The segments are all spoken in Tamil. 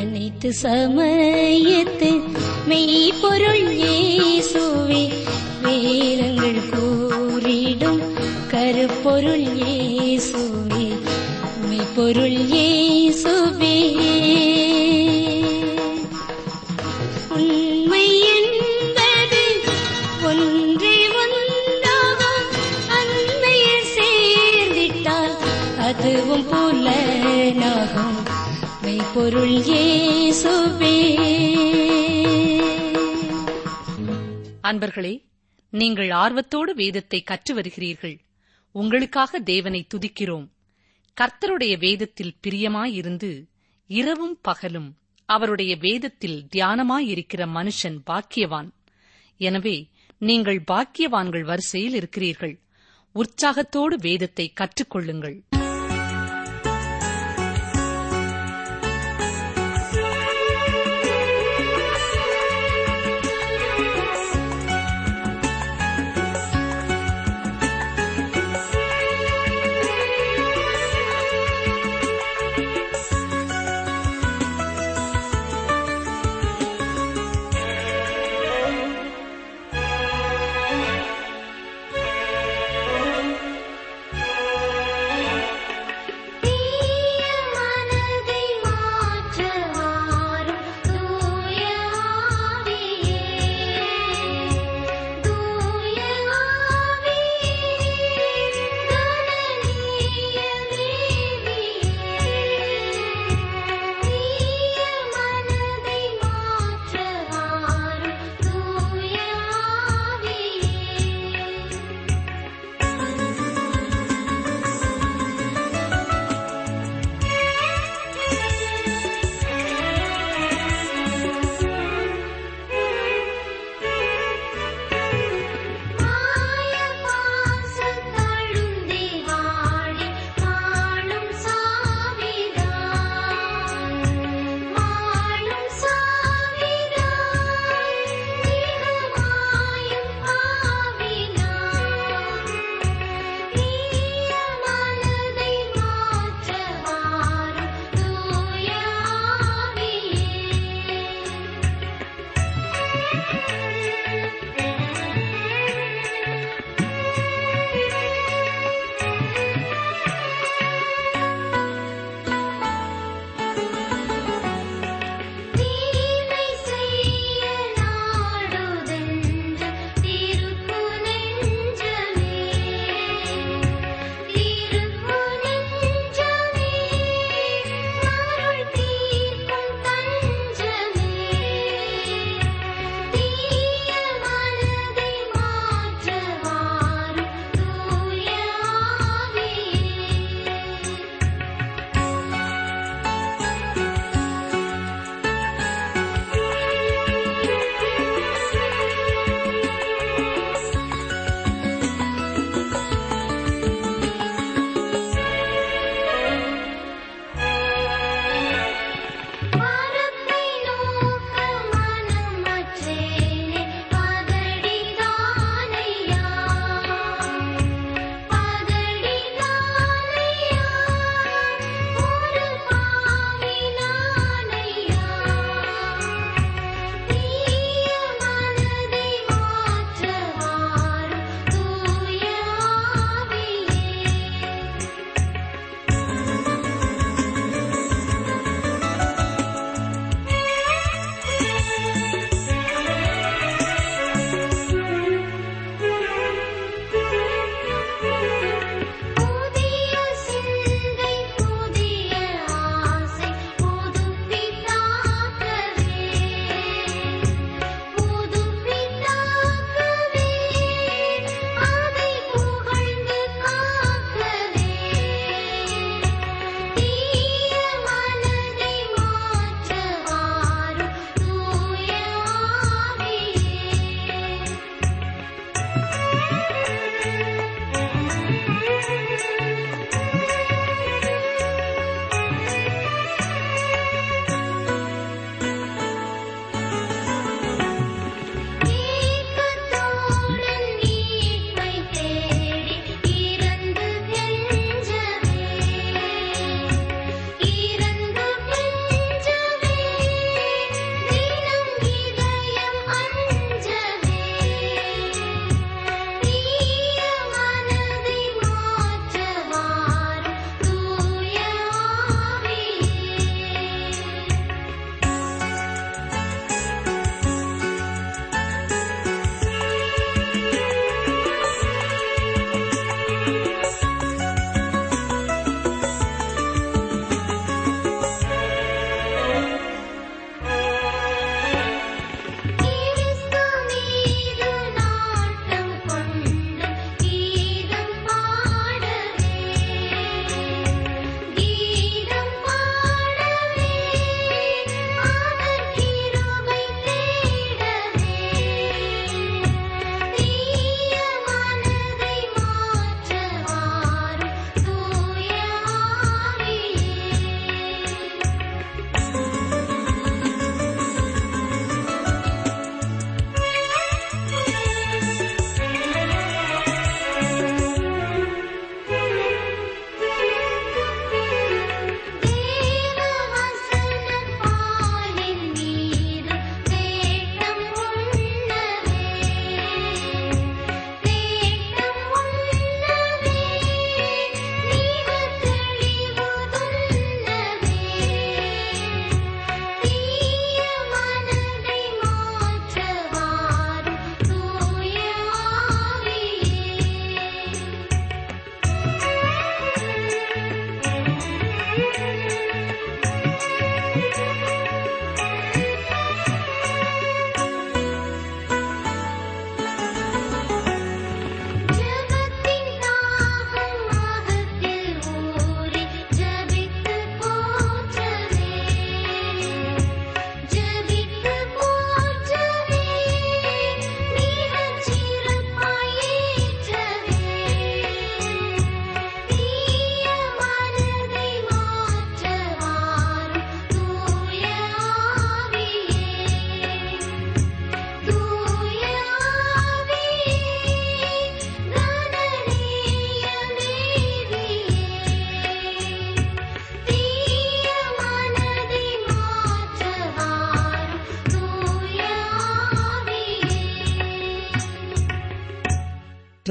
அனைத்து சமயத்து மெய்ப்பொருள் நண்பர்களே நீங்கள் ஆர்வத்தோடு வேதத்தை கற்று வருகிறீர்கள். உங்களுக்காக தேவனை துதிக்கிறோம். கர்த்தருடைய வேதத்தில் பிரியமாயிருந்து இரவும் பகலும் அவருடைய வேதத்தில் தியானமாயிருக்கிற மனுஷன் பாக்கியவான். எனவே நீங்கள் பாக்கியவான்கள் வரிசையில் இருக்கிறீர்கள். உற்சாகத்தோடு வேதத்தை கற்றுக்கொள்ளுங்கள்.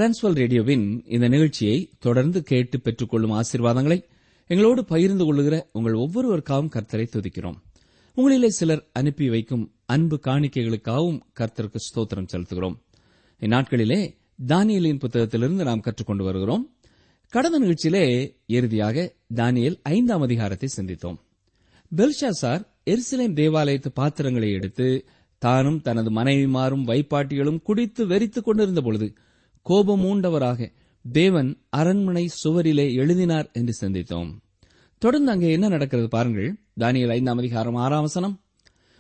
டிரான்ஸ்வல் ரேடியோவின் இந்த நிகழ்ச்சியை தொடர்ந்து கேட்டு பெற்றுக்கொள்ளும் ஆசீர்வாதங்களை எங்களோடு பகிர்ந்து கொள்ளுகிற உங்கள் ஒவ்வொருவருக்காகவும் கர்த்தரை துதிக்கிறோம். உங்களிலே சிலர் அனுப்பி வைக்கும் அன்பு காணிக்கைகளுக்காகவும் கர்த்தருக்கு ஸ்தோத்திரம் செலுத்துகிறோம். இந்நாட்களிலே தானியலின் புத்தகத்திலிருந்து நாம் கற்றுக்கொண்டு வருகிறோம். கடந்த நிகழ்ச்சியிலே இறுதியாக தானியல் ஐந்தாம் அதிகாரத்தை சிந்தித்தோம். பெல்ஷாசார் எருசலேம் தேவாலயத்து பாத்திரங்களை எடுத்து தானும் தனது மனைவிமாரும் வைப்பாட்டிகளும் குடித்து வெறித்துக் கொண்டிருந்த பொழுது கோபமூண்டவராக தேவன் அரண்மனை சுவரிலே எழுதினார் என்று சிந்தித்தோம். தொடர்ந்து அங்கே என்ன நடக்கிறது பாருங்கள். தானியல் ஐந்தாம் அதிகாரம் ஆறாம் வசனம்.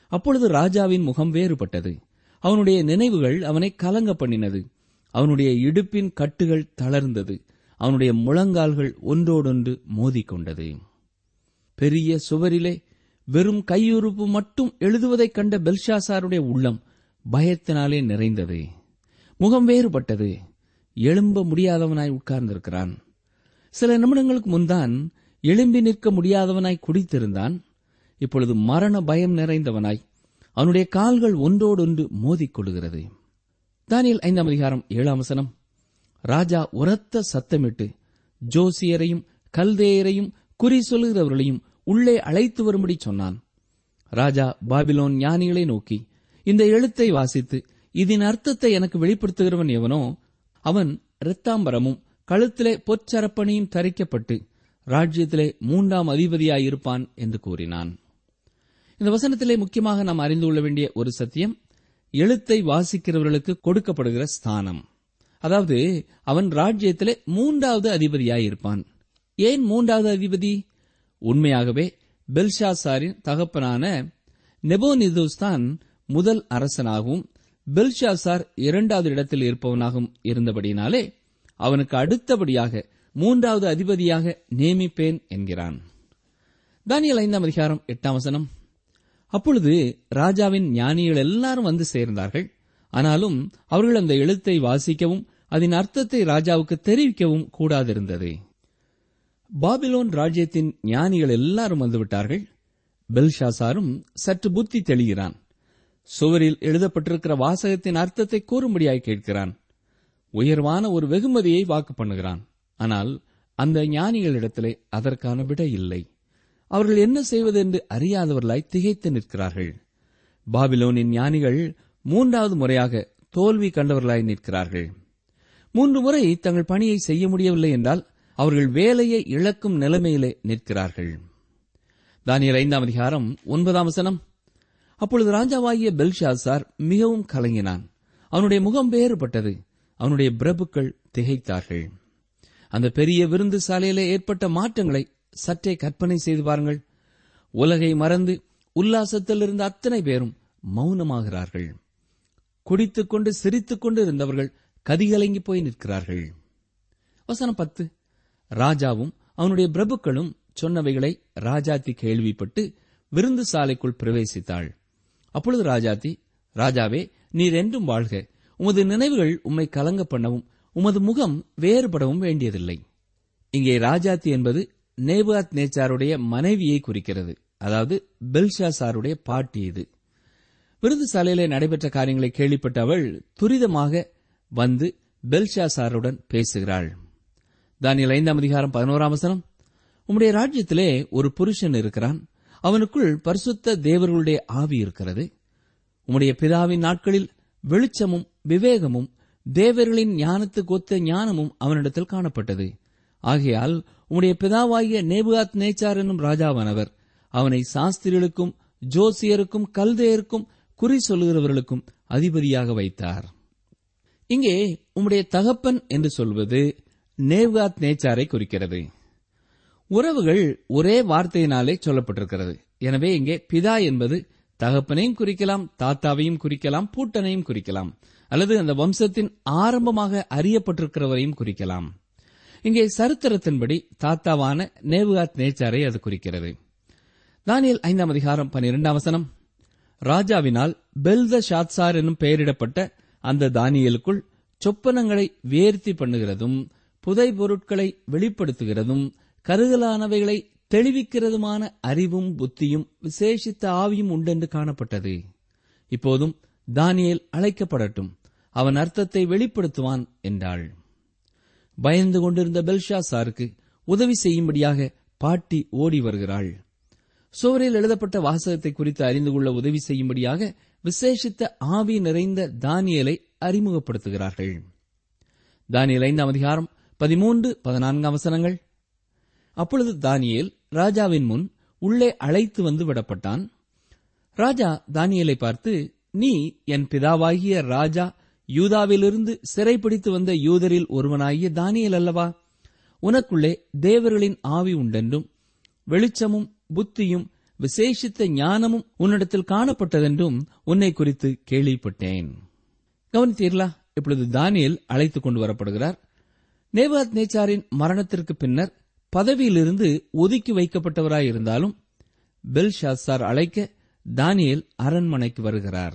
அப்பொழுது ராஜாவின் முகம் வேறுபட்டது. அவனுடைய நினைவுகள் அவனை கலங்க பண்ணினது. அவனுடைய இடுப்பின் கட்டுகள் தளர்ந்தது. அவனுடைய முழங்கால்கள் ஒன்றோடொன்று மோதிக்கொண்டது. பெரிய சுவரிலே வெறும் கையுறுப்பு மட்டும் எழுதுவதைக் கண்ட பெல்ஷாசாருடைய உள்ளம் பயத்தினாலே நிறைந்தது. முகம் வேறுபட்டது. எழும்ப முடியாதவனாய் உட்கார்ந்திருக்கிறான். சில நிமிடங்களுக்கு முன்தான் எழும்பி நிற்க முடியாதவனாய் குடித்திருந்தான். இப்பொழுது மரண பயம் நிறைந்தவனாய் அவனுடைய கால்கள் ஒன்றோடொன்று மோதிக்கொள்கிறது தானியல் ஐந்தாம் அதிகாரம் ஏழாம் வசனம். ராஜா உரத்த சத்தமிட்டு ஜோசியரையும் கல்தேயரையும் குறி சொல்லுகிறவர்களையும் உள்ளே அழைத்து வரும்படி சொன்னான். ராஜா பாபிலோன் ஞானிகளை நோக்கி இந்த எழுத்தை வாசித்து இதன் அர்த்தத்தை எனக்கு வெளிப்படுத்துகிறவன் எவனோ அவன் இரத்தாம்பரமும் கழுத்திலே பொற்சரப்பணியும் தரிக்கப்பட்டு ராஜ்யத்திலே மூன்றாம் அதிபதியாயிருப்பான் என்று கூறினான். இந்த வசனத்திலே முக்கியமாக நாம் அறிந்து கொள்ள வேண்டிய ஒரு சத்தியம் எழுத்தை வாசிக்கிறவர்களுக்கு கொடுக்கப்படுகிற ஸ்தானம். அதாவது அவன் ராஜ்யத்திலே மூன்றாவது அதிபதியாயிருப்பான். ஏன் மூன்றாவது அதிபதி? உண்மையாகவே பெல்ஷாசாரின் தகப்பனான நெபோனிதோஸ் தான் முதல் அரசனாகவும் பெல்ஷாசார் இரண்டாவது இடத்தில் இருப்பவனாகவும் இருந்தபடினாலே அவனுக்கு அடுத்தபடியாக மூன்றாவது அதிபதியாக நியமிப்பேன் என்கிறான். தானியல் ஐந்தாம் அதிகாரம் எட்டாம் வசனம். அப்பொழுது ராஜாவின் ஞானிகள் எல்லாரும் வந்து சேர்ந்தார்கள். ஆனாலும் அவர்கள் அந்த எழுத்தை வாசிக்கவும் அதன் அர்த்தத்தை ராஜாவுக்கு தெரிவிக்கவும் கூடாதிருந்தது. பாபிலோன் ராஜ்யத்தின் ஞானிகள் எல்லாரும் வந்துவிட்டார்கள். பெல்ஷாசாரும் சற்று புத்தி தெளிகிறான். சுவரில் எழுதப்பட்டிருக்கிற வாசகத்தின் அர்த்தத்தை கூறும்படியாய் கேட்கிறான். உயர்வான ஒரு வெகுமதியை வாக்கு பண்ணுகிறான். ஆனால் அந்த ஞானிகளிடத்திலே அதற்கான விட இல்லை. அவர்கள் என்ன செய்வது என்று அறியாதவர்களாய் திகைத்து நிற்கிறார்கள். பாபிலோனின் ஞானிகள் மூன்றாவது முறையாக தோல்வி கண்டவர்களாய் நிற்கிறார்கள். மூன்று முறை தங்கள் பணியை செய்ய முடியவில்லை என்றால் அவர்கள் வேலையை இழக்கும் நிலைமையிலே நிற்கிறார்கள். தானியல் ஐந்தாம் அதிகாரம் ஒன்பதாம் வசனம். அப்பொழுது ராஜாவாகிய பெல்ஷாசார் மிகவும் கலங்கினான். அவனுடைய முகம் வேறுபட்டது. அவனுடைய பிரபுக்கள் திகைத்தார்கள். அந்த பெரிய விருந்து சாலையிலே ஏற்பட்ட மாற்றங்களை சற்றே கற்பனை செய்து பாருங்கள். உலகை மறந்து உல்லாசத்தில் இருந்த அத்தனை பேரும் மௌனமாகிறார்கள். குடித்துக் கொண்டு சிரித்துக் கொண்டு இருந்தவர்கள் கதிகலங்கி போய் நிற்கிறார்கள். வசனம் பத்து. ராஜாவும் அவனுடைய பிரபுக்களும் சொன்னவைகளை ராஜாத்தி கேள்விப்பட்டு விருந்து சாலைக்குள் பிரவேசித்தாள். அப்பொழுது ராஜாத்தி ராஜாவே நீர் என்றும் வாழ்க. உமது நினைவுகள் உம்மை கலங்க பண்ணவும் உமது முகம் வேறுபடவும் வேண்டியதில்லை. இங்கே ராஜாத்தி என்பது நேபாத் நேச்சாருடைய மனைவியை குறிக்கிறது. அதாவது பெல்ஷாசாருடைய பாட்டி இது. விருது சாலையிலே நடைபெற்ற காரியங்களை கேள்விப்பட்ட அவள் துரிதமாக வந்து பெல்ஷாசாருடன் பேசுகிறாள். தானியல் ஐந்தாம் அதிகாரம் பதினோராம் வசனம். உம்முடைய ராஜ்யத்திலே ஒரு புருஷன் இருக்கிறான். அவனுக்குள் பரிசுத்த தேவர்களுடைய ஆவி இருக்கிறது. உம்முடைய பிதாவின் நாட்களில் வெளிச்சமும் விவேகமும் தேவர்களின் ஞானத்துக்கு ஒத்த ஞானமும் அவனிடத்தில் காணப்பட்டது. ஆகையால் உம்முடைய பிதாவாகிய நேபுகாத் நேச்சார் என்னும் ராஜாவானவர் அவனை சாஸ்திரிகளுக்கும் ஜோசியருக்கும் கல்தையருக்கும் குறி சொல்லுகிறவர்களுக்கும் அதிபதியாக வைத்தார். இங்கே உம்முடைய தகப்பன் என்று சொல்வது நேவ்காத் நேச்சாரை குறிக்கிறது. உறவுகள் ஒரே வார்த்தையினாலே சொல்லப்பட்டிருக்கிறது. எனவே இங்கே பிதா என்பது தகப்பனையும் குறிக்கலாம் தாத்தாவையும் குறிக்கலாம் பூட்டனையும் குறிக்கலாம். அல்லது அந்த வம்சத்தின் ஆரம்பமாக அறியப்பட்டிருக்கிறவரையும் குறிக்கலாம். இங்கே சரித்திரத்தின்படி தாத்தாவான நேவுகாத் நேச்சாரை அது குறிக்கிறது. தானியல் ஐந்தாம் அதிகாரம் பன்னிரெண்டாம் வசனம். ராஜாவினால் பெல்த ஷாத்சார் என்னும் பெயரிடப்பட்ட அந்த தானியலுக்குள் சொப்பனங்களை வேர்த்தி பண்ணுகிறதும் புதை பொருட்களை வெளிப்படுத்துகிறதும் கருகலானவைகளை தெளிவிக்கிறதுமான அறிவும் புத்தியும் விசேஷித்த ஆவியும் உண்டென்று காணப்பட்டது. இப்போதும் தானியல் அழைக்கப்படட்டும். அவன் அர்த்தத்தை வெளிப்படுத்துவான் என்றாள். பயந்து கொண்டிருந்த பெல்ஷா சாருக்கு உதவி செய்யும்படியாக பாட்டி ஓடி வருகிறாள். சுவரில் எழுதப்பட்ட வாசகத்தை குறித்து அறிந்து கொள்ள உதவி செய்யும்படியாக விசேஷித்த ஆவி நிறைந்த தானியலை அறிமுகப்படுத்துகிறார்கள். தானியல் ஐந்தாம் அதிகாரம் பதிமூன்று பதினான்காம் வசனங்கள். அப்பொழுது தானியேல் ராஜாவின் முன் உள்ளே அழைத்து வந்து விடப்பட்டான். ராஜா தானியலை பார்த்து நீ என் பிதாவாகிய ராஜா யூதாவிலிருந்து சிறைப்பிடித்து வந்த யூதரில் ஒருவனாகிய தானியல் அல்லவா? உனக்குள்ளே தேவர்களின் ஆவி உண்டென்றும் வெளிச்சமும் புத்தியும் விசேஷித்த ஞானமும் உன்னிடத்தில் காணப்பட்டதென்றும் உன்னை குறித்து கேள்விப்பட்டேன். கவனித்தீர்களா? இப்பொழுது தானியல் அழைத்துக் கொண்டு வரப்படுகிறார். நேபாத் நேச்சாரின் மரணத்திற்கு பின்னர் பதவியிலிருந்து ஒதுக்கி வைக்கப்பட்டவராயிருந்தாலும் பெல்ஷாசார் அழைக்க தானியல் அரண்மனைக்கு வருகிறார்.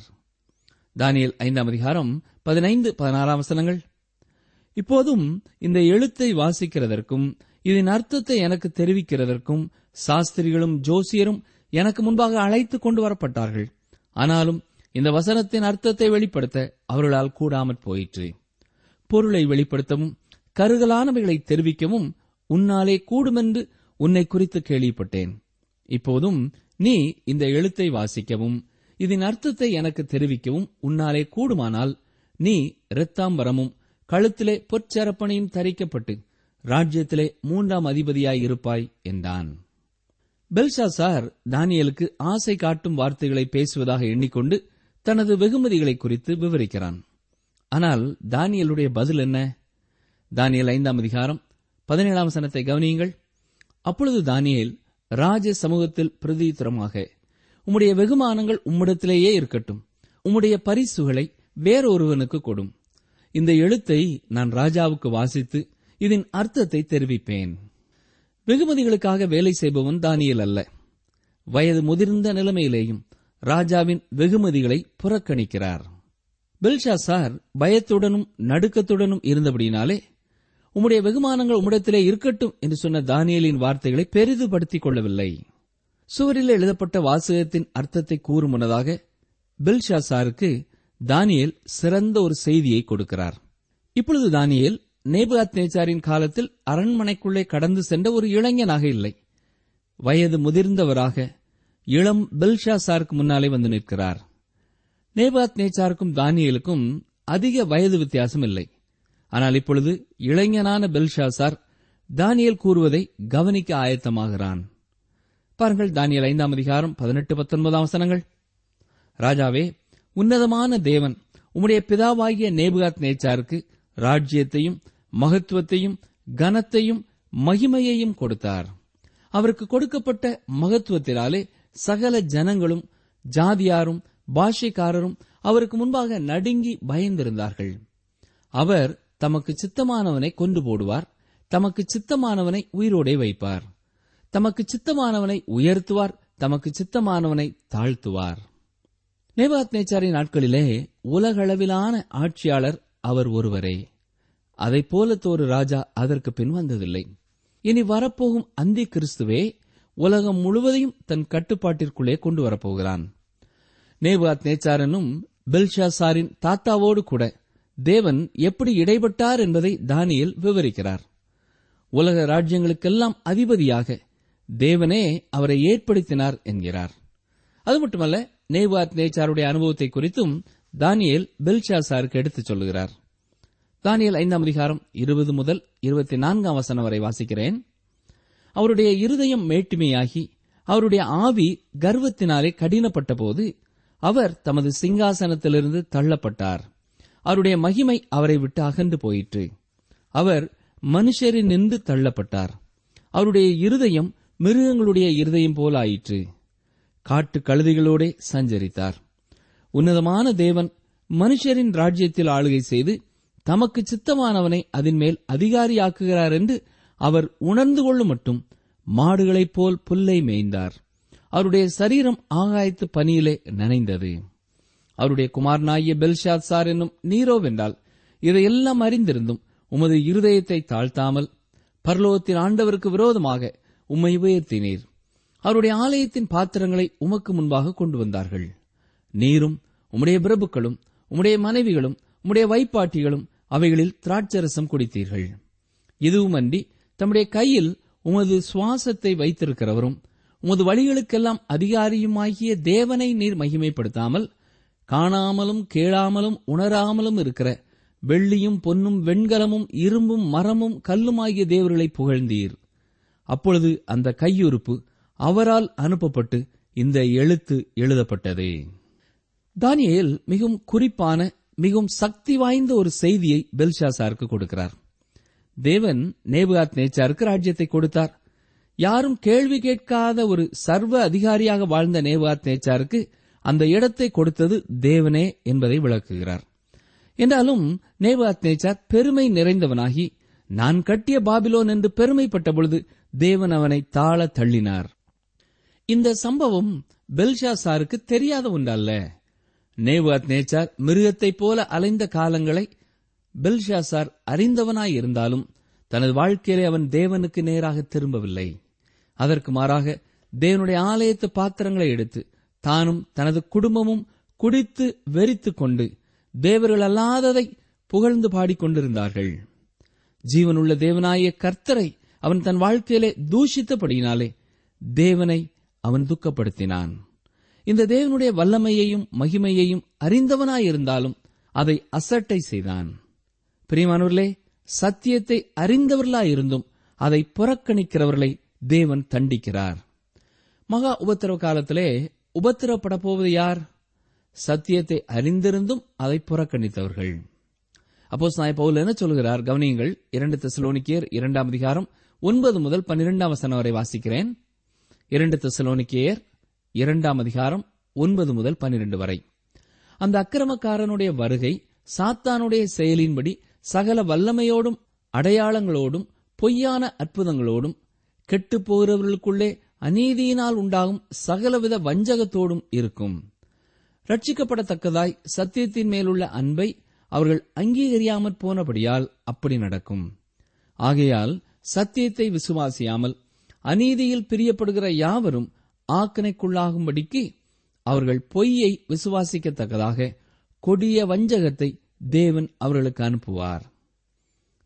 தானியல் ஐந்தாம் அதிகாரம் பதினைந்து பதினாறாம் வசனங்கள். இப்போதும் இந்த எழுத்தை வாசிக்கிறதற்கும் இதன் அர்த்தத்தை எனக்கு தெரிவிக்கிறதற்கும் சாஸ்திரிகளும் ஜோசியரும் எனக்கு முன்பாக அழைத்துக் கொண்டு வரப்பட்டார்கள். ஆனாலும் இந்த வசனத்தின் அர்த்தத்தை வெளிப்படுத்த அவர்களால் கூடாமற் போயிற்று. பொருளை வெளிப்படுத்தவும் கருகலானவைகளை தெரிவிக்கவும் உன்னாலே கூடுமென்று உன்னை குறித்து கேள்விப்பட்டேன். இப்போதும் நீ இந்த எழுத்தை வாசிக்கவும் இதன் அர்த்தத்தை எனக்கு தெரிவிக்கவும் உன்னாலே கூடுமானால் நீ இரத்தாம்பரமும் கழுத்திலே பொற்சரப்பனையும் தரிக்கப்பட்டு ராஜ்யத்திலே மூன்றாம் அதிபதியாய் இருப்பாய் என்றான். பெல்ஷாசார் தானியலுக்கு ஆசை காட்டும் வார்த்தைகளை பேசுவதாக எண்ணிக்கொண்டு தனது வெகுமதிகளை குறித்து விவரிக்கிறான். ஆனால் தானியலுடைய பதில் என்ன? தானியல் ஐந்தாம் அதிகாரம் பதினேழாம் சனத்தை கவனியுங்கள். அப்பொழுது தானியேல் ராஜ சமூகத்தில் பிரதித்திரமாக உம்முடைய வெகுமானங்கள் உம்மிடத்திலேயே இருக்கட்டும். உம்முடைய பரிசுகளை வேறொருவனுக்கு கொடும். இந்த எழுத்தை நான் ராஜாவுக்கு வாசித்து இதன் அர்த்தத்தை தெரிவிப்பேன். வெகுமதிகளுக்காக வேலை செய்பவன் தானியல் அல்ல. வயது முதிர்ந்த நிலைமையிலேயும் ராஜாவின் வெகுமதிகளை புறக்கணிக்கிறார். பெல்ஷாசார் பயத்துடனும் நடுக்கத்துடனும் இருந்தபடினாலே உம்முடைய வெகுமானங்கள் உம்மிடத்திலே இருக்கட்டும் என்று சொன்ன தானியலின் வார்த்தைகளை பெரிதுபடுத்திக் கொள்ளவில்லை. சுவரில் எழுதப்பட்ட வாசகத்தின் அர்த்தத்தை கூறும் முன்னதாக பில்ஷாசாருக்கு தானியல் சிறந்த ஒரு செய்தியை கொடுக்கிறார். இப்பொழுது தானியல் நேபுகாத் நேச்சாரின் காலத்தில் அரண்மனைக்குள்ளே கடந்து சென்ற ஒரு இளைஞனாக இல்லை. வயது முதிர்ந்தவராக இளம் பெல்ஷாசாருக்கு முன்னாலே வந்து நிற்கிறார். நேபாத் நேச்சாருக்கும் தானியலுக்கும் அதிக வயது வித்தியாசம் இல்லை. ஆனால் இப்பொழுது இளைஞனான பெல்ஷாசார் தானியல் கூறுவதை கவனிக்க ஆயத்தமாகிறான். பாருங்கள் தானியல் ஐந்தாம் அதிகாரம் பதினெட்டு பத்தொன்பதாம் வசனங்கள். ராஜாவே உன்னதமான தேவன் உம்முடைய பிதாவாகிய நேபுகாத் நேச்சாருக்கு ராஜ்யத்தையும் மகத்துவத்தையும் கனத்தையும் மகிமையையும் கொடுத்தார். அவருக்கு கொடுக்கப்பட்ட மகத்துவத்தினாலே சகல ஜனங்களும் ஜாதியாரும் பாஷைக்காரரும் அவருக்கு முன்பாக நடுங்கி பயந்திருந்தார்கள். அவர் தமக்கு சித்தமானவனை கொண்டு போடுவார். தமக்கு சித்தமானவனை உயிரோடே வைப்பார். தமக்கு சித்தமானவனை உயர்த்துவார். தமக்கு சித்தமானவனை தாழ்த்துவார். நேபாத் நேச்சாரின் நாட்களிலே உலகளவிலான ஆட்சியாளர் அவர் ஒருவரே. அதைப் போலத்தோரு ராஜா அதற்கு பின் வந்ததில்லை. இனி வரப்போகும் அந்தி கிறிஸ்துவே உலகம் முழுவதையும் தன் கட்டுப்பாட்டிற்குள்ளே கொண்டு வரப்போகிறான் நேபாத் நேச்சாரனும் பெல்ஷாசாரின் தாத்தாவோடு கூட தேவன் எப்படி இடைப்பட்டார் என்பதை தானியல் விவரிக்கிறார். உலக ராஜ்யங்களுக்கெல்லாம் அதிபதியாக தேவனே அவரை ஏற்படுத்தினார் என்கிறார். அது மட்டுமல்ல நேவாத் நேச்சாருடைய அனுபவத்தை குறித்தும் தானியேல் பெல்ஷாசாருக்கு எடுத்துச் சொல்லுகிறார். தானியல் ஐந்தாம் அதிகாரம் இருபது முதல் இருபத்தி நான்காம் வசனம் வரை வாசிக்கிறேன். அவருடைய இருதயம் மேட்டுமையாகி அவருடைய ஆவி கர்வத்தினாலே கடினப்பட்ட போது அவர் தமது சிங்காசனத்திலிருந்து தள்ளப்பட்டார். அவருடைய மகிமை அவரை விட்டு அகன்று போயிற்று. அவர் மனுஷரின் நின்று தள்ளப்பட்டார். அவருடைய இருதயம் மிருகங்களுடைய இருதயம் போல் ஆயிற்று. காட்டு கழுதைகளோடே சஞ்சரித்தார். உன்னதமான தேவன் மனுஷரின் ராஜ்யத்தில் ஆளுகை செய்து தமக்கு சித்தமானவனை அதன் மேல் அதிகாரியாக்குகிறார் என்று அவர் உணர்ந்து கொள்ளும் மட்டும் மாடுகளைப் போல் புல்லை மேய்ந்தார். அவருடைய சரீரம் ஆகாயத்து பனியிலே நனைந்தது. அவருடைய குமாரனாகிய பெல்ஷாத் சார் என்னும் நீரோவென்றால் இதையெல்லாம் அறிந்திருந்தும் உமது இருதயத்தை தாழ்த்தாமல் பரலோகத்தின் ஆண்டவருக்கு விரோதமாக உம்மை உயர்த்தினீர். அவருடைய ஆலயத்தின் பாத்திரங்களை உமக்கு முன்பாக கொண்டு வந்தார்கள். நீரும் உம்முடைய பிரபுக்களும் உம்முடைய மனைவிகளும் உம்முடைய வைப்பாட்டிகளும் அவைகளில் திராட்சரசம் குடித்தீர்கள். இதுவுமன்றி தம்முடைய கையில் உமது சுவாசத்தை வைத்திருக்கிறவரும் உமது வழிகளுக்கெல்லாம் அதிகாரியுமாகிய தேவனை நீர் மகிமைப்படுத்தாமல் காணாமலும் கேளாமலும் உணராமலும் இருக்கிற வெள்ளியும் பொன்னும் வெண்கலமும் இரும்பும் மரமும் கல்லுமாகிய தேவர்களை புகழ்ந்தீர். அப்பொழுது அந்த கையுறுப்பு அவரால் அனுப்பப்பட்டு இந்த எழுத்து எழுதப்பட்டது. தானியல் மிகவும் குறிப்பான மிகவும் சக்தி வாய்ந்த ஒரு செய்தியை பெல்ஷாசாருக்கு கொடுக்கிறார். தேவன் நேபுகாத் நேச்சாருக்கு ராஜ்யத்தை கொடுத்தார். யாரும் கேள்வி கேட்காத ஒரு சர்வ அதிகாரியாக வாழ்ந்த நேபுகாத் நேச்சாருக்கு அந்த இடத்தை கொடுத்தது தேவனே என்பதை விளக்குகிறார். என்றாலும் நேபுகாத் நேச்சார் பெருமை நிறைந்தவனாகி நான் கட்டிய பாபிலோன் என்று பெருமைப்பட்ட பொழுது தேவன் அவனை தாழ தள்ளினார். இந்த சம்பவம் பெல்ஷா சாருக்கு தெரியாத ஒன்றல்ல. நேவாத் நேச்சார் மிருகத்தைப் போல அலைந்த காலங்களை பெல்ஷாசார் அறிந்தவனாய் இருந்தாலும் தனது வாழ்க்கையிலே அவன் தேவனுக்கு நேராக திரும்பவில்லை. அதற்கு மாறாக தேவனுடைய ஆலயத்து பாத்திரங்களை எடுத்து தானும் தனது குடும்பமும் குடித்து வெறித்துக் கொண்டு தேவர்கள் அல்லாததை புகழ்ந்து பாடிக்கொண்டிருந்தார்கள். ஜீவனுள்ள தேவனாய கர்த்தரை அவன் தன் வாழ்க்கையிலே தூஷித்தபடியினாலே தேவனை அவன் துக்கப்படுத்தினான். இந்த தேவனுடைய வல்லமையையும் மகிமையையும் அறிந்தவனாயிருந்தாலும் அதை அசட்டை செய்தான். பிரியமானவர்களே சத்தியத்தை அறிந்தவர்களாயிருந்தும் அதை புறக்கணிக்கிறவர்களை தேவன் தண்டிக்கிறார். மகா உபத்திரவ காலத்திலே உபத்திரப்பட போவது யார்? சத்தியத்தை அறிந்திருந்தும் அதை புறக்கணித்தவர்கள். அப்போ சாய் பவுல் என்ன சொல்கிறார்? கவனியுங்கள் இரண்டு தெசலோனிக்கியர் இரண்டாம் அதிகாரம் ஒன்பது முதல் பன்னிரெண்டாம் வசனம் வரை வாசிக்கிறேன். இரண்டு தெசலோனிக்கேயர் இரண்டாம் அதிகாரம் ஒன்பது முதல் பன்னிரண்டு வரை. அந்த அக்கிரமக்காரனுடைய வருகை சாத்தானுடைய செயலின்படி சகல வல்லமையோடும் அடையாளங்களோடும் பொய்யான அற்புதங்களோடும் கெட்டுப் போகிறவர்களுக்குள்ளே அநீதியினால் உண்டாகும் சகலவித வஞ்சகத்தோடும் இருக்கும். ரட்சிக்கப்படத்தக்கதாய் சத்தியத்தின் மேலுள்ள அன்பை அவர்கள் அங்கீகரியாமற் போனபடியால் அப்படி நடக்கும். ஆகையால் சத்தியத்தை விசுவாசியாமல் அநீதியில் பிரியப்படுகிற யாவரும் ஆக்கனைக்குள்ளாகும்படிக்கு அவர்கள் பொய்யை விசுவாசிக்கத்தக்கதாக கொடிய வஞ்சகத்தை தேவன் அவர்களுக்கு அனுப்புவார்.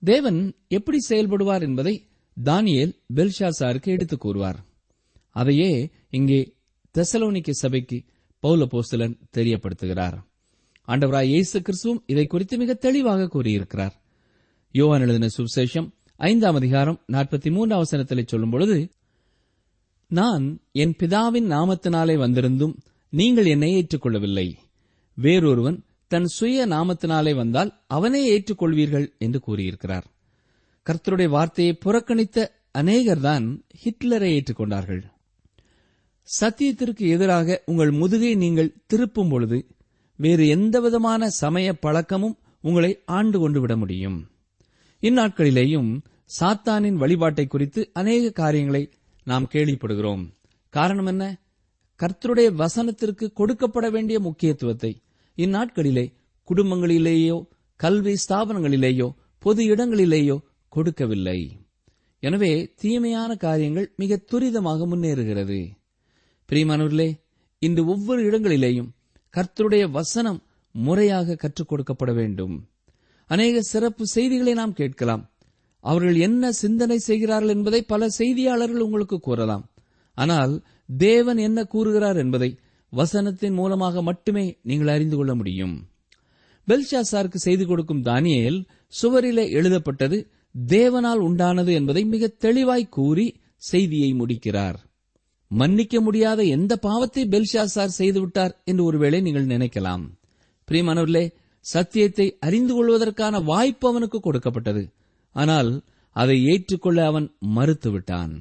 தேவன் எப்படி செயல்படுவார் என்பதை தானியேல் பெல்ஷாசாருக்கு எடுத்துக் கூறுவார். அதையே இங்கே தெசலோனிக்க சபைக்கு பௌல போஸ்தலன் தெரியப்படுத்துகிறார். ஆண்டவராய் இயேசு கிறிஸ்துவும் இதை குறித்து மிக தெளிவாக கூறியிருக்கிறார். யோவான் எழுதின சுவிசேஷம் ஐந்தாம் அதிகாரம் நாற்பத்தி மூன்றாம் வசனத்திலே சொல்லும்பொழுது நான் என் பிதாவின் நாமத்தினாலே வந்திருந்தும் நீங்கள் என்னை ஏற்றுக்கொள்ளவில்லை. வேறொருவன் தன் சுய நாமத்தினாலே வந்தால் அவனே ஏற்றுக்கொள்வீர்கள் என்று கூறியிருக்கிறார். கர்த்தருடைய வார்த்தையை புறக்கணித்த அநேகர்தான் ஹிட்லரை ஏற்றுக்கொண்டார்கள். சத்தியத்திற்கு எதிராக உங்கள் முதுகை நீங்கள் திருப்பும் பொழுது வேறு எந்தவிதமான சமய பழக்கமும் உங்களை ஆண்டு கொண்டு விட முடியும். இந்நாட்களிலேயும் சாத்தானின் வழிபாட்டை குறித்து அநேக காரியங்களை நாம் கேள்விப்படுகிறோம். காரணம் என்ன? கர்த்தருடைய வசனத்திற்கு கொடுக்கப்பட வேண்டிய முக்கியத்துவத்தை இந்நாட்களிலே குடும்பங்களிலேயோ கல்வி ஸ்தாபனங்களிலேயோ பொது இடங்களிலேயோ கொடுக்கவில்லை. எனவே தீமையான காரியங்கள் மிக துரிதமாக முன்னேறுகிறது. பிரியமானவர்களே இந்த ஒவ்வொரு இடங்களிலேயும் கர்த்தருடைய வசனம் முறையாக கற்றுக் கொடுக்கப்பட வேண்டும். அநேக சிறப்பு செய்திகளை நாம் கேட்கலாம். அவர்கள் என்ன சிந்தனை செய்கிறார்கள் என்பதை பல செய்தியாளர்கள் உங்களுக்கு கூறலாம். ஆனால் தேவன் என்ன கூறுகிறார் என்பதை வசனத்தின் மூலமாக மட்டுமே நீங்கள் அறிந்து கொள்ள முடியும். பெல்ஷாசாருக்கு செய்து கொடுக்கும் தானியல் சுவரிலே எழுதப்பட்டது தேவனால் உண்டானது என்பதை மிக தெளிவாய் கூறி செய்தியை முடிக்கிறார். மன்னிக்க முடியாத எந்த பாவத்தை பெல்ஷாசார் செய்துவிட்டார் என்று ஒருவேளை நீங்கள் நினைக்கலாம். பிரியமானவர்களே சத்தியத்தை அறிந்து கொள்வதற்கான வாய்ப்பு அவனுக்கு கொடுக்கப்பட்டது. ஆனால் அதை ஏற்றுக்கொள்ள அவன் மறுத்துவிட்டான்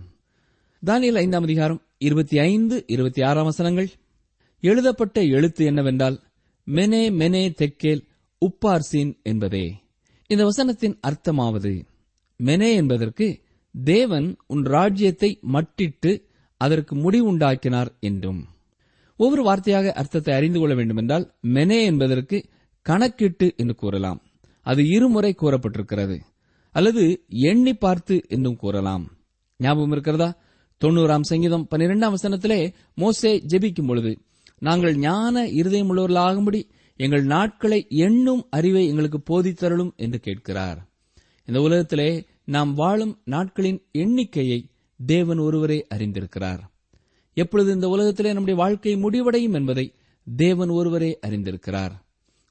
தானியல் ஐந்தாம் அதிகாரம் இருபத்தி ஐந்து இருபத்தி ஆறாம் வசனங்கள். எழுதப்பட்ட எழுத்து என்னவென்றால் மெனே மெனே தெக்கேல் உப்பார்சீன் என்பதே. இந்த வசனத்தின் அர்த்தமாவது மெனே என்பதற்கு தேவன் உன் ராஜ்யத்தை மட்டிட்டு அதற்கு முடிவுண்டாக்கினார் என்றும். ஒவ்வொரு வார்த்தையாக அர்த்தத்தை அறிந்து கொள்ள வேண்டுமென்றால் மெனே என்பதற்கு கணக்கிட்டு என்று கூறலாம். அது இருமுறை கூறப்பட்டிருக்கிறது. அல்லது எண்ணி பார்த்து என்றும் கூறலாம். ஞாபகம் இருக்கிறதா? தொண்ணூறாம் சங்கீதம் பன்னிரெண்டாம் வசனத்திலே மோசே ஜெபிக்கும் பொழுது நாங்கள் ஞான இருதயமுள்ளவர்களாகும்படி எங்கள் நாட்களை எண்ணும் அறிவை எங்களுக்கு போதித்தருளும் என்று கேட்கிறார். இந்த உலகத்திலே நாம் வாழும் நாட்களின் எண்ணிக்கையை தேவன் ஒருவரே அறிந்திருக்கிறார். எப்பொழுது இந்த உலகத்திலே நம்முடைய வாழ்க்கை முடிவடையும் என்பதை தேவன் ஒருவரே அறிந்திருக்கிறார்.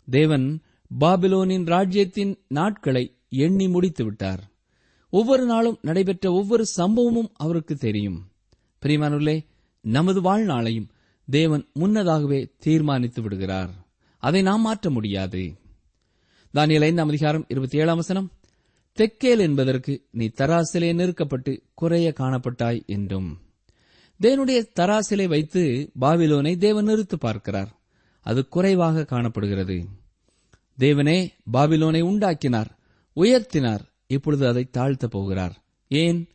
தேவன் பாபிலோனின் ராஜ்யத்தின் நாட்களை எண்ணி முடித்து விட்டார் ஒவ்வொரு நாளும் நடைபெற்ற ஒவ்வொரு சம்பவமும் அவருக்கு தெரியும். பிரிமானுள்ளே நமது வாழ்நாளையும் தேவன் முன்னதாகவே தீர்மானித்து விடுகிறார். அதை நாம் மாற்ற முடியாது. தானியல் ஐந்தாம் அதிகாரம் இருபத்தி ஏழாம் வசனம் தெக்கேல் என்பதற்கு நீ தராசிலே நெருக்கப்பட்டு குறைய காணப்பட்டாய் என்றும். தேவனுடைய தராசிலை வைத்து பாபிலோனை தேவன் நிறுத்து பார்க்கிறார். அது குறைவாக காணப்படுகிறது. தேவனே பாபிலோனை உண்டாக்கினார் உயர்த்தினார் இப்பொழுது அதை தாழ்த்தப் போகிறார். ஏன்?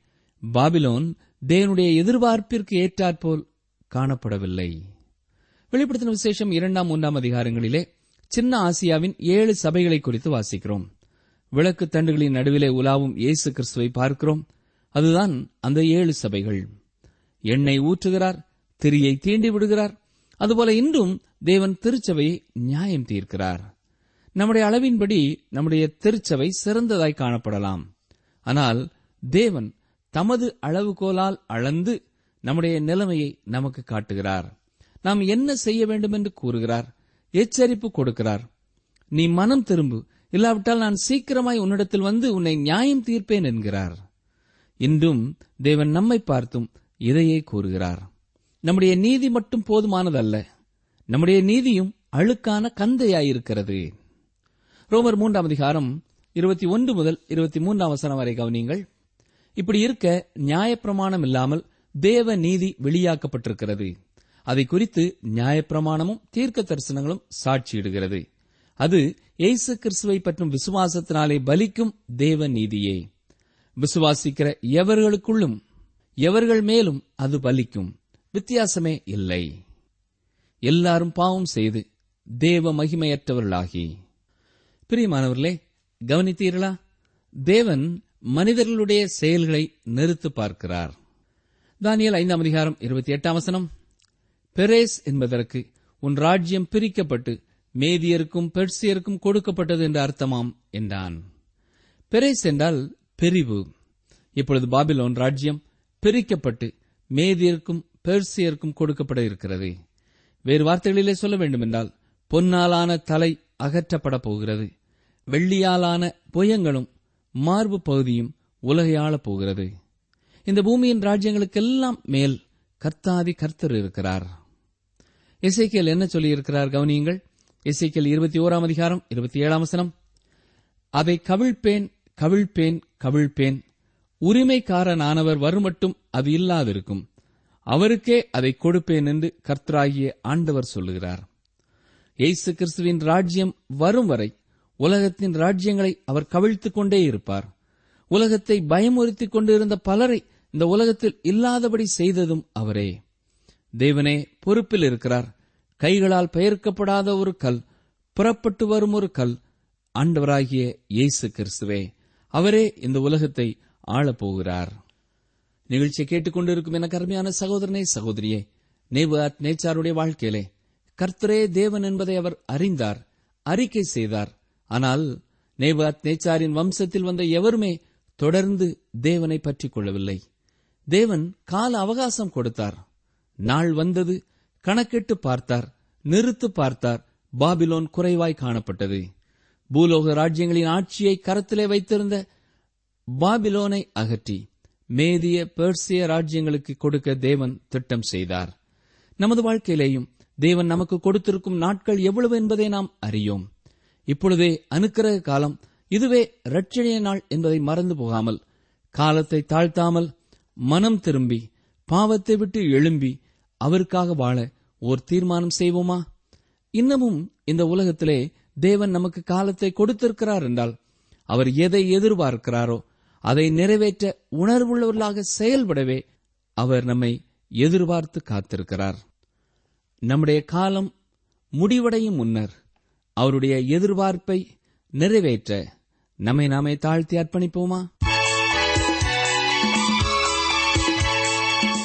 பாபிலோன் தேவனுடைய எதிர்பார்ப்பிற்கு ஏற்றாற்போல் காணப்படவில்லை. வெளிப்படுத்தின விசேஷம் இரண்டாம் மூன்றாம் அதிகாரங்களிலே சின்ன ஆசியாவின் ஏழு சபைகளை குறித்து வாசிக்கிறோம். விளக்கு தண்டுகளின் நடுவிலே உலாவும் இயேசு கிறிஸ்துவை பார்க்கிறோம். அதுதான் அந்த ஏழு சபைகள். எண்ணெய் ஊற்றுகிறார் திரியை தீண்டி விடுகிறார். அதுபோல இன்றும் தேவன் திருச்சபையை நியாயம் தீர்க்கிறார். நம்முடைய அளவின்படி நம்முடைய திருச்சபை சிறந்ததாய் காணப்படலாம். ஆனால் தேவன் தமது அளவுகோலால் அளந்து நம்முடைய நிலைமையை நமக்கு காட்டுகிறார். நாம் என்ன செய்ய வேண்டும் என்று கூறுகிறார் எச்சரிப்பு கொடுக்கிறார். நீ மனம் திரும்பு இல்லாவிட்டால் நான் சீக்கிரமாய் உன்னிடத்தில் வந்து உன்னை நியாயம் தீர்ப்பேன் என்கிறார். இன்றும் தேவன் நம்மை பார்த்தும் இதையே கூறுகிறார். நம்முடைய நீதி மட்டும் போதுமானதல்ல. நம்முடைய நீதியும் அழுக்கான கந்தையாயிருக்கிறது. ரோமர் மூன்றாம் அதிகாரம் இருபத்தி ஒன்று முதல் இருபத்தி மூன்றாம் வசனம் வரை கவனியுங்கள். இப்படி இருக்க நியாயப்பிரமாணம் இல்லாமல் தேவ நீதி வெளியாக்கப்பட்டிருக்கிறது. அதை குறித்து நியாயப்பிரமாணமும் தீர்க்க தரிசனங்களும் சாட்சியிடுகிறது. அது இயேசு கிறிஸ்துவை பற்றும் விசுவாசத்தினாலே பலிக்கும் தேவ நீதியே விசுவாசிக்கிற எவர்களுக்குள்ளும் எவர்கள் மேலும் அது பலிக்கும்? வித்தியாசமே இல்லை. எல்லாரும் பாவம் செய்து தேவ மகிமையற்றவர்களாகி. பிரியமானவர்களே கவனித்தீர்களா? தேவன் மனிதர்களுடைய செயல்களை நிறுத்து பார்க்கிறார். தானியல் ஐந்தாம் அதிகாரம் இருபத்தி எட்டாம் வசனம் பெரேஸ் என்பதற்கு உன் ராஜ்யம் பிரிக்கப்பட்டு மேதியருக்கும் பெர்சியருக்கும் கொடுக்கப்பட்டது என்று அர்த்தமாம் என்றான். பெரேஸ் என்றால் பிரிவு. இப்பொழுது பாபிலோன் ராஜ்யம் பிரிக்கப்பட்டு மேதியருக்கும் பெர்சியருக்கும் கொடுக்கப்பட இருக்கிறது. வேறு வார்த்தைகளிலே சொல்ல வேண்டுமென்றால் பொன்னாலான தலை அகற்றப்பட போகிறது. வெள்ளியாலான புயங்களும் மார்பு பகுதியும் உலகையாளப் போகிறது. இந்த பூமியின் ராஜ்யங்களுக்கெல்லாம் மேல் கர்த்தாதி கர்த்தர் இருக்கிறார். இசைக்கியல் என்ன சொல்லியிருக்கிறார் கவனியுங்கள்? இசைக்கில் இருபத்தி ஓராம் அதிகாரம் இருபத்தி ஏழாம் வசனம். அதை கவிழ்ப்பேன் கவிழ்ப்பேன் கவிழ்ப்பேன். உரிமைக்காரனானவர் வருமட்டும் அது இல்லாதிருக்கும். அவருக்கே அதை கொடுப்பேன் என்று கர்த்தராகிய ஆண்டவர் சொல்லுகிறார். இயேசு கிறிஸ்துவின் ராஜ்யம் வரும் வரை உலகத்தின் ராஜ்யங்களை அவர் கவிழ்த்துக் கொண்டே இருப்பார். உலகத்தை பயமுறுத்திக் கொண்டிருந்த பலரை இந்த உலகத்தில் இல்லாதபடி செய்ததும் அவரே. தேவனே பொறுப்பில் இருக்கிறார். கைகளால் பெயர்க்கப்படாத ஒரு கல் புறப்பட்டு வரும் ஒரு கல். ஆண்டவராகிய இயேசு கிறிஸ்துவே அவரே இந்த உலகத்தை ஆளப்போகிறார். நிகழ்ச்சியை கேட்டுக்கொண்டிருக்கும் என கருமையான சகோதரனே சகோதரியே நேபாத் நேச்சாருடைய வாழ்க்கையிலே கர்த்தரே தேவன் என்பதை அவர் அறிந்தார் அறிக்கை செய்தார். ஆனால் நேபாத் நேச்சாரின் வம்சத்தில் வந்த எவருமே தொடர்ந்து தேவனை பற்றிக் கொள்ளவில்லை. தேவன் கால அவகாசம் கொடுத்தார். நாள் வந்தது கணக்கிட்டு பார்த்தார் நிறுத்து பார்த்தார் பாபிலோன் குறைவாய் காணப்பட்டது. பூலோக ராஜ்யங்களின் ஆட்சியை கரத்திலே வைத்திருந்த பாபிலோனை அகற்றி மேதிய பெர்சிய ராஜ்யங்களுக்கு கொடுக்க தேவன் திட்டம் செய்தார். நமது வாழ்க்கையிலேயும் தேவன் நமக்கு கொடுத்திருக்கும் நாட்கள் எவ்வளவு என்பதை நாம் அறியோம். இப்பொழுதே அனுக்கிரக காலம் இதுவே ரட்சணிய நாள் என்பதை மறந்து போகாமல் காலத்தை தாழ்த்தாமல் மனம் திரும்பி பாவத்தை விட்டு எழும்பி அவருக்காக வாழ ஓர் தீர்மானம் செய்வோமா? இன்னமும் இந்த உலகத்திலே தேவன் நமக்கு காலத்தை கொடுத்திருக்கிறார் என்றால் அவர் எதை எதிர்பார்க்கிறாரோ அதை நிறைவேற்ற உணர்வுள்ளவர்களாக செயல்படவே அவர் நம்மை எதிர்பார்த்து காத்திருக்கிறார். நம்முடைய காலம் முடிவடையும் முன்னர் அவருடைய எதிர்பார்ப்பை நிறைவேற்ற நம்மை நாமே தாழ்த்தி அர்ப்பணிப்போமா?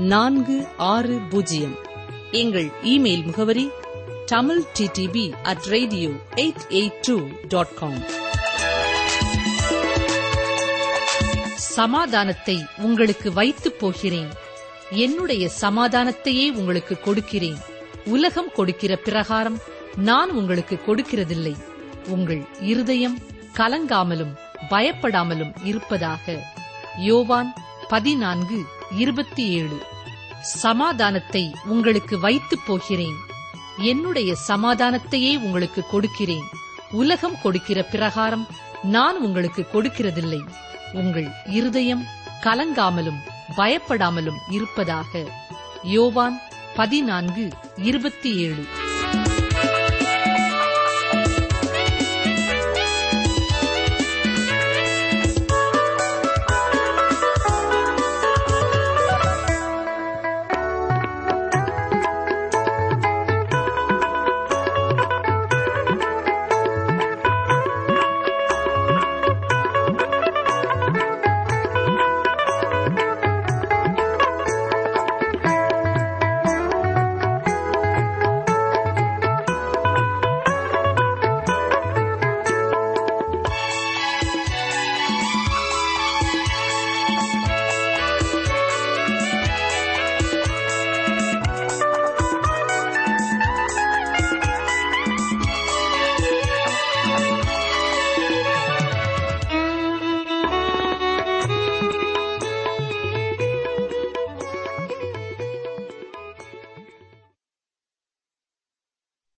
நான்கு ஆறு பூஜ்ஜியம். எங்கள் இமெயில் முகவரி Tamil DTP at radio eight eight two dot com சமாதானத்தை உங்களுக்கு வைத்துப் போகிறேன். என்னுடைய சமாதானத்தையே உங்களுக்கு கொடுக்கிறேன். உலகம் கொடுக்கிற பிரகாரம் நான் உங்களுக்கு கொடுக்கிறதில்லை. உங்கள் இருதயம் கலங்காமலும் பயப்படாமலும் இருப்பதாக யோவான் பதினான்கு இருபத்தி ஏழு சமாதானத்தை உங்களுக்கு வைத்துப் போகிறேன். என்னுடைய சமாதானத்தையே உங்களுக்கு கொடுக்கிறேன். உலகம் கொடுக்கிற பிரகாரம் நான் உங்களுக்கு கொடுக்கிறதில்லை. உங்கள் இருதயம் கலங்காமலும் பயப்படாமலும் இருப்பதாக யோவான் பதினான்கு இருபத்தி ஏழு